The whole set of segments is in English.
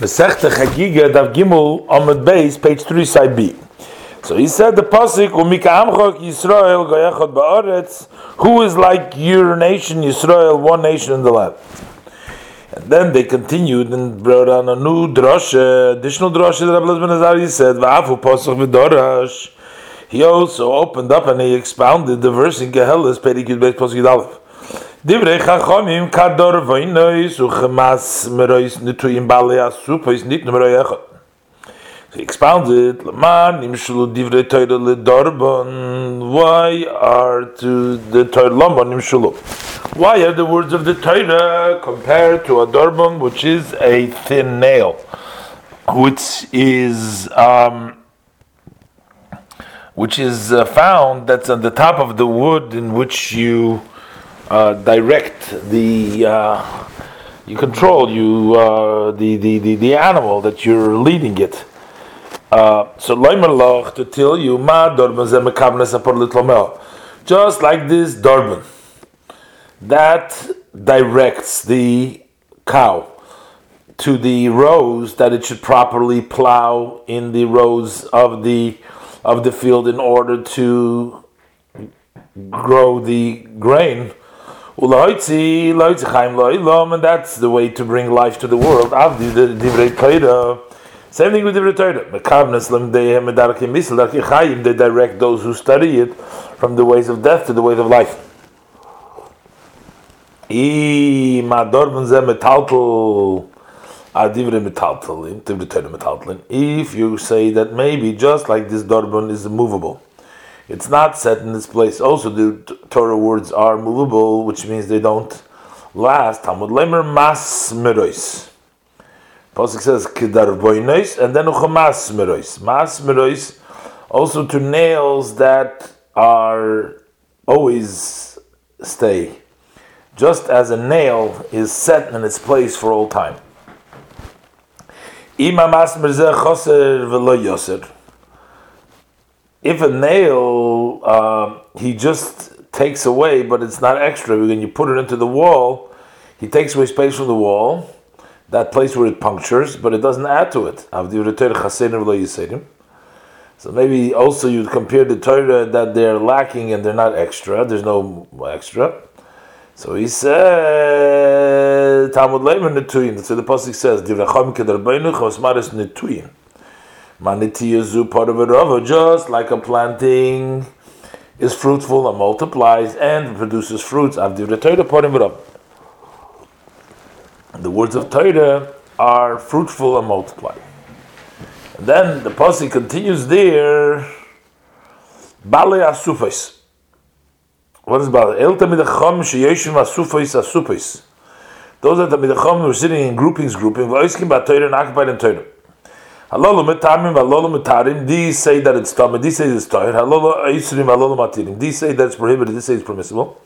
Masechta Chagiga Dav Gimel Amud Beis, page three, side B. So he said the pasuk Umika Amchok Yisrael Goyachot Baaretz, who is like your nation Yisrael, one nation in the land. And then they continued and brought on a new drasha, additional drasha that Rabbi Azari said, Va'afu pasuk. He also opened up and he expounded the verse in Gehelis, Perikid Beis Pasuk Aleph. Divrei Chachomim kador vaynois uchemas merois asupos nit. So he expounds it, Laman divrei. Why are to the Torah Laman nimshulu? Why are the words of the Torah compared to a dorban, which is a thin nail, which is um, which is uh, found that's on the top of the wood in which you uh, direct the uh, you control you uh, the, the, the, the animal that you're leading it. Uh, so loch to tell you ma just like this dorban that directs the cow to the rows that it should properly plow in the rows of the of the field in order to grow the grain and that's the way to bring life to the world. Same thing with the Torah. They direct those who study it from the ways of death to the ways of life. If you say that maybe just like this Dorban is movable, it's not set in this place. Also, the Torah words are movable, which means they don't last. Talmud lemer mas merois. Pasuk says kedar boinois, and then uchamas merois. Mas merois, also to nails that are always stay, just as a nail is set in its place for all time. Ima mas merzeh choser v'lo yoser if a nail uh, he just takes away, but it's not extra, when you put it into the wall, he takes away space from the wall, that place where it punctures, but it doesn't add to it. So maybe also you'd compare the Torah that they're lacking and they're not extra, there's no extra. So he said, Talmud Leimer Netuyin, so the Pasuk says, Manitiyazu part of it just like a planting is fruitful and multiplies and produces fruits. Avdiv the Torah part of The words of Torah are fruitful and multiply. And then the posse continues there. Bale asufis. What is Bale? El tamidacham sheyeshim asufis asufis. Those are the midacham who are sitting in groupings, grouping. V'oiskim ba Torah and occupied in Torah. Halalu metamim, halalu metarim. These say that it's tamid. These say it's tahir. Halalu matirim. These say that it's prohibited. These say it's permissible.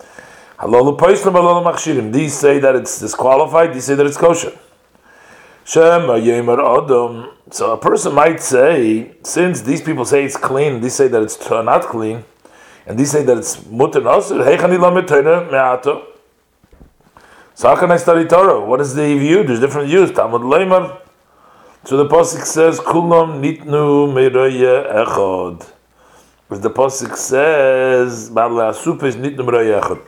Halalu paislim, halalu machshirim. These say that it's disqualified. These say that it's kosher. Adam. So a person might say, since these people say it's clean, these say that it's not clean, and these say that it's mutter nasir. Heichani me'ato. So how can I study Torah? What is the view? There's different views. Talmud leimer. So the pasuk says, "Kulam nitnu meroya echad." But the pasuk says, "Bala supes nitnu meroya echad,"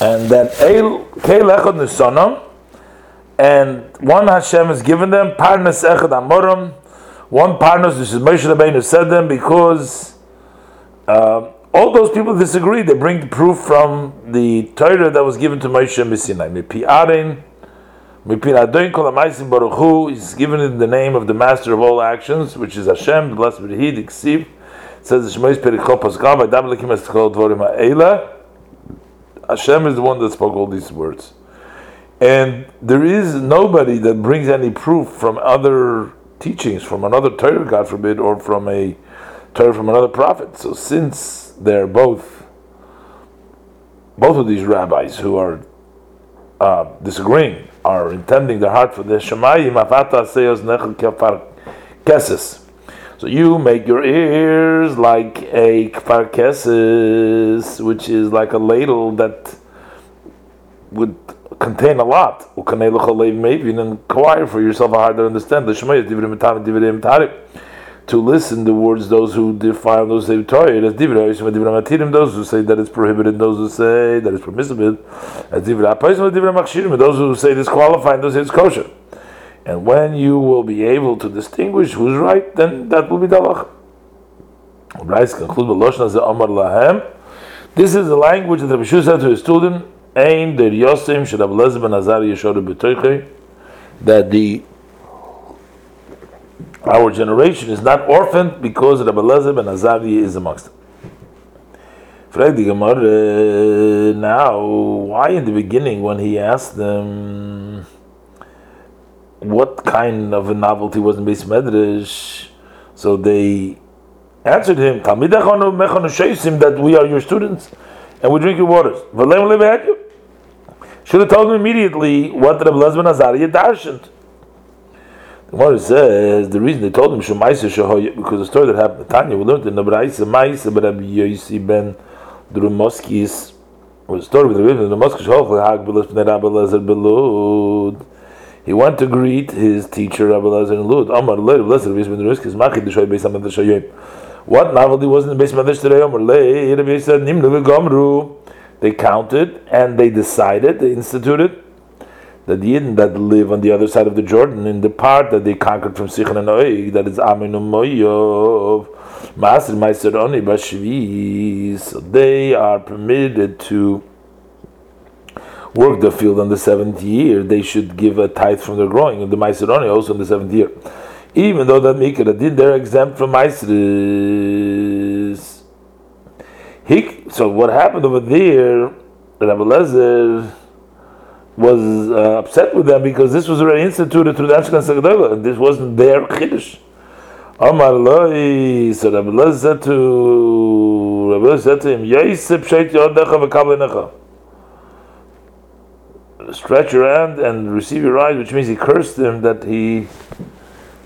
and that el kel nisonam, and one Hashem has given them parnas echad amoram. One parnas, this is Moshe Rabbeinu said them because uh, all those people disagree. They bring the proof from the Torah that was given to Moshe Sinai. Baruch Hu is given in the name of the master of all actions, which is Hashem, the blessed be He, the says the Shemais Perichol Paskal, Adam Lekim Dvorim Ha'ela. Hashem is the one that spoke all these words. And there is nobody that brings any proof from other teachings, from another Torah, God forbid, or from a Torah from another prophet. So since they're both, both of these rabbis who are uh, disagreeing, are intending their heart for the Shemayim, Afata Seyos Nechel Kefar Keses. So you make your ears like a kfar keses, which is like a ladle that would contain a lot. Maybe and acquire for yourself a hard to understand. To listen to words those who defile those who say Torah, as those who say that it's prohibited, those who say that it's permissible, as those who say disqualified, those who say it's kosher. And when you will be able to distinguish who's right, then that will be the This is the language that the Bishur said to his student, Ein der our generation is not orphaned because Rabbi Lezer and Azari is amongst them. Now, why in the beginning when he asked them what kind of a novelty was in Beis Medrash, so they answered him, that we are your students and we drink your waters. Should have told him immediately what Rabbi Lezman Azariah darshaned. The Gemara says the reason they told him Shemaisa Shahoy because the story that happened Tanya we learned in Nabraisa Maisa but Rabbi Yosi ben Drumoskis was a story with the Rabbi Drumoskis. He went to greet his teacher Rabbi Lezer in Lud. Amar Lezer Lezer Rabbi Ben Drumoskis Machid Deshoy Beis Amad Deshoyim. What novelty was in the Beis Madesh today? Amar Le Rabbi said Nimnu Gomru. They counted and they decided, they instituted that the Yidden that live on the other side of the Jordan, in the part that they conquered from Sichon and Oig, that is Aminu Moyov, Maser Maiseroni Bashvi, so they are permitted to work the field on the seventh year. They should give a tithe from their growing, and the Maiseroni also in the seventh year. Even though that Mikra did, they're exempt from Maiseris. So what happened over there, Rabbi Lezer, was uh, upset with them because this was already instituted through the Anshei Knesses Hagdola, and this wasn't their Kiddush. Amar Loi, so Rabbi Lez said to Rabbi Lez said to him, Yosef Sheit Yodecha V'Kablenecha. Stretch your hand and receive your eyes, which means he cursed him that he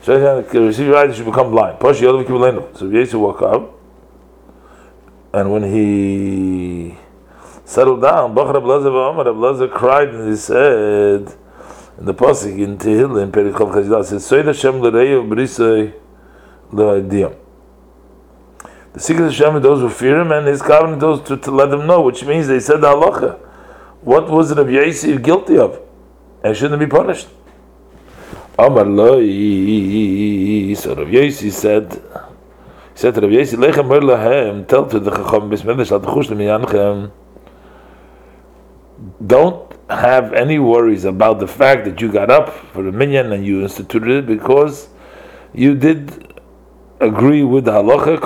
stretch your hand, receive your eyes, he should become blind. Posh Yodecha V'Kablenecha. So Yosef woke up, and when he settled down. Bach Rab Lezer v'Omer, cried and he said, in the Pasuk in Tehillim, Perikov Chazidah, says, Soy Hashem l'reyu b'risei l'adiyam. The secret of Hashem those who fear Him, and His covenant those to, to let them know, which means they said the halacha. What was of Yosef guilty of? And shouldn't be punished. Amar loi, so Rav Yosef said, he said to Rav Yosef, Lechem mer lahem, tell to the Chacham bismedesh, al t'chush l'miyanchem, don't have any worries about the fact that you got up for the minyan and you instituted it because you did agree with the halacha.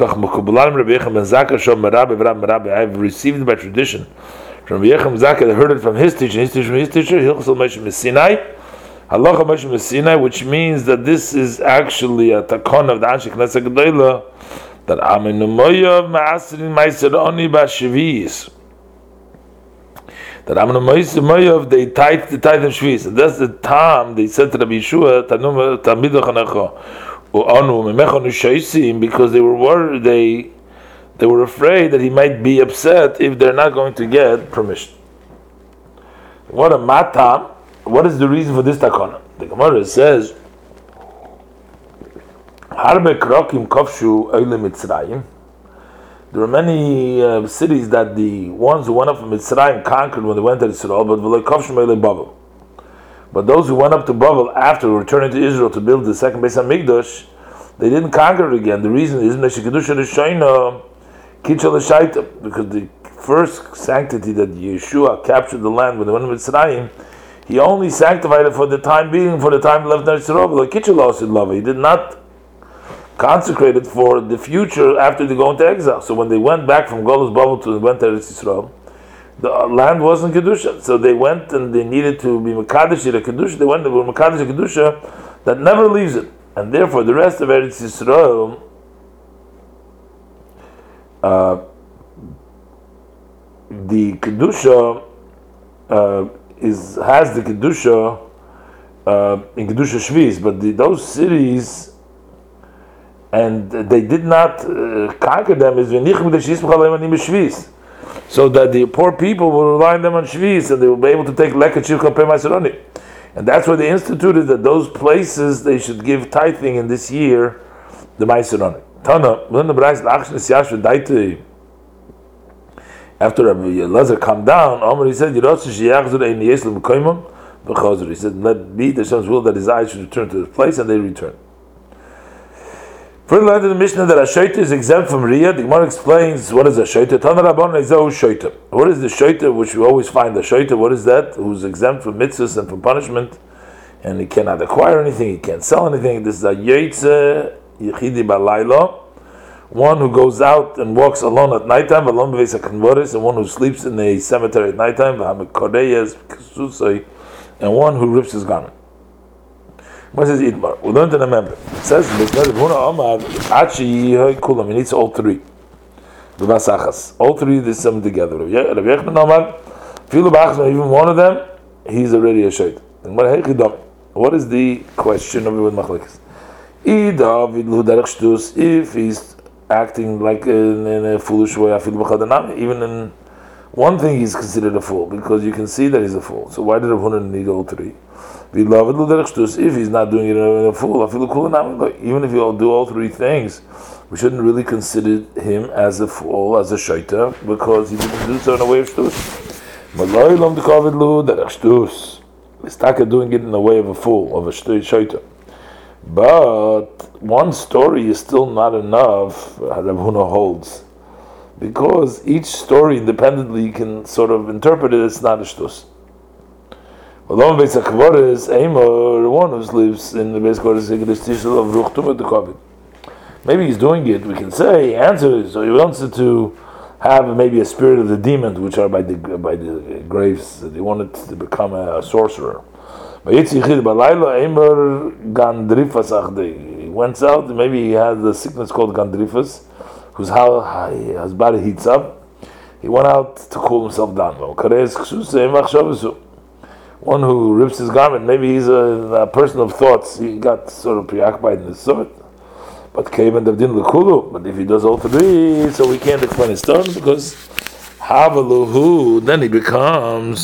I've received by tradition from Yechem Zaka that heard it from his teacher, his teacher from his teacher, Hilchel Moshe Sinai. Halacha Moshe Sinai, which means that this is actually a takon of the Anshik Knesset Gedoyla, that Aminu Moyav Ma'asirin Ma'asir Oni Ba'Shavis that Amna Moisav they tied the tithe of Shvis. And that's the time they said to Rabbi Yeshua, Tanum Tamidah Chanecha, Anu Memechon Shaisim, because they were worried, they they were afraid that he might be upset if they're not going to get permission. What a matam! What is the reason for this takana? The Gemara says, Harbe krokim kofshu oile mitzrayim. There were many uh, cities that the ones who went up from Mitzrayim conquered when they went to Israel, but. But those who went up to Bavel after returning to Israel to build the second base Beis Hamikdash, they didn't conquer it again. The reason is because the first sanctity that Yeshua captured the land when they went to Mitzrayim, he only sanctified it for the time being, for the time left in Israel. He did not consecrated for the future after they go into exile. So when they went back from Golus Babel to went to Eretz Yisrael, the land wasn't kedusha. So they went and they needed to be mekadosh a kedusha. They went to a kedusha that never leaves it, and therefore the rest of Eretz Yisrael. Uh, the kedusha uh, is has the kedusha uh, in kedusha shvis, but the, those cities and they did not uh, conquer them is so that the poor people will rely on them on Shvis and they will be able to take Lekachil. And that's why they instituted that those places they should give tithing in this year, the Maseroni. Tana, after Rabbi Elazar come down, Omer he said. He said, let be the Hashem's will that his eyes should return to the place, and they return. Further in the Mishnah that a is exempt from Riyah, the Gemara explains what is a shaita. Tana Rabban Ezahu shaita. What is the shaita which we always find the? What is that? Who's exempt from mitzvahs and from punishment, and he cannot acquire anything, he can't sell anything. This is a yaitze yichidi balaylo, one who goes out and walks alone at nighttime, alone kanvoris, and one who sleeps in a cemetery at nighttime, and one who rips his garment. What says Idmar? We learned in a member. It says Omar Achi Kulam. He needs all three. All three together. Rabbi Yochanan Omar Filu even one of them, he's already a shayt. What is the question of with Machlikas? If he's acting like in, in a foolish way, even in one thing he's considered a fool because you can see that he's a fool. So why did Rav need all three? If he's not doing it in a fool, even if he'll do all three things, we shouldn't really consider him as a fool, as a shaita, because he didn't do so in a way of shtus. He's doing it in the way of a fool, of a shaita. But one story is still not enough, Rav Huna holds. Because each story independently you can sort of interpret it as not a shtus. Along Beis HaKavod is Eimer, one who lives in the Beis HaKavod is Tishel of Ruch Tumah Kovid. Maybe he's doing it, we can say, answers, so he wants it to have maybe a spirit of the demons, which are by the by the graves, they wanted to become a, a sorcerer. He went out, maybe he had a sickness called Gandrifas, whose his body heats up. He went out to cool himself down one who rips his garment, maybe he's a, a, person of thoughts, he got sort of preoccupied in the sort. But Kavan Davdin Lakulu, but if he does all three, so we can't explain his turn because Havaluhu, then he becomes